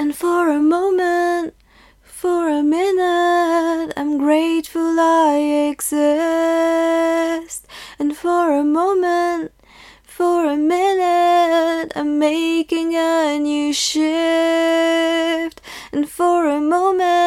And for a moment, for a minute, I'm grateful I exist. And for a moment, for a minute, I'm making a new shift. And for a moment,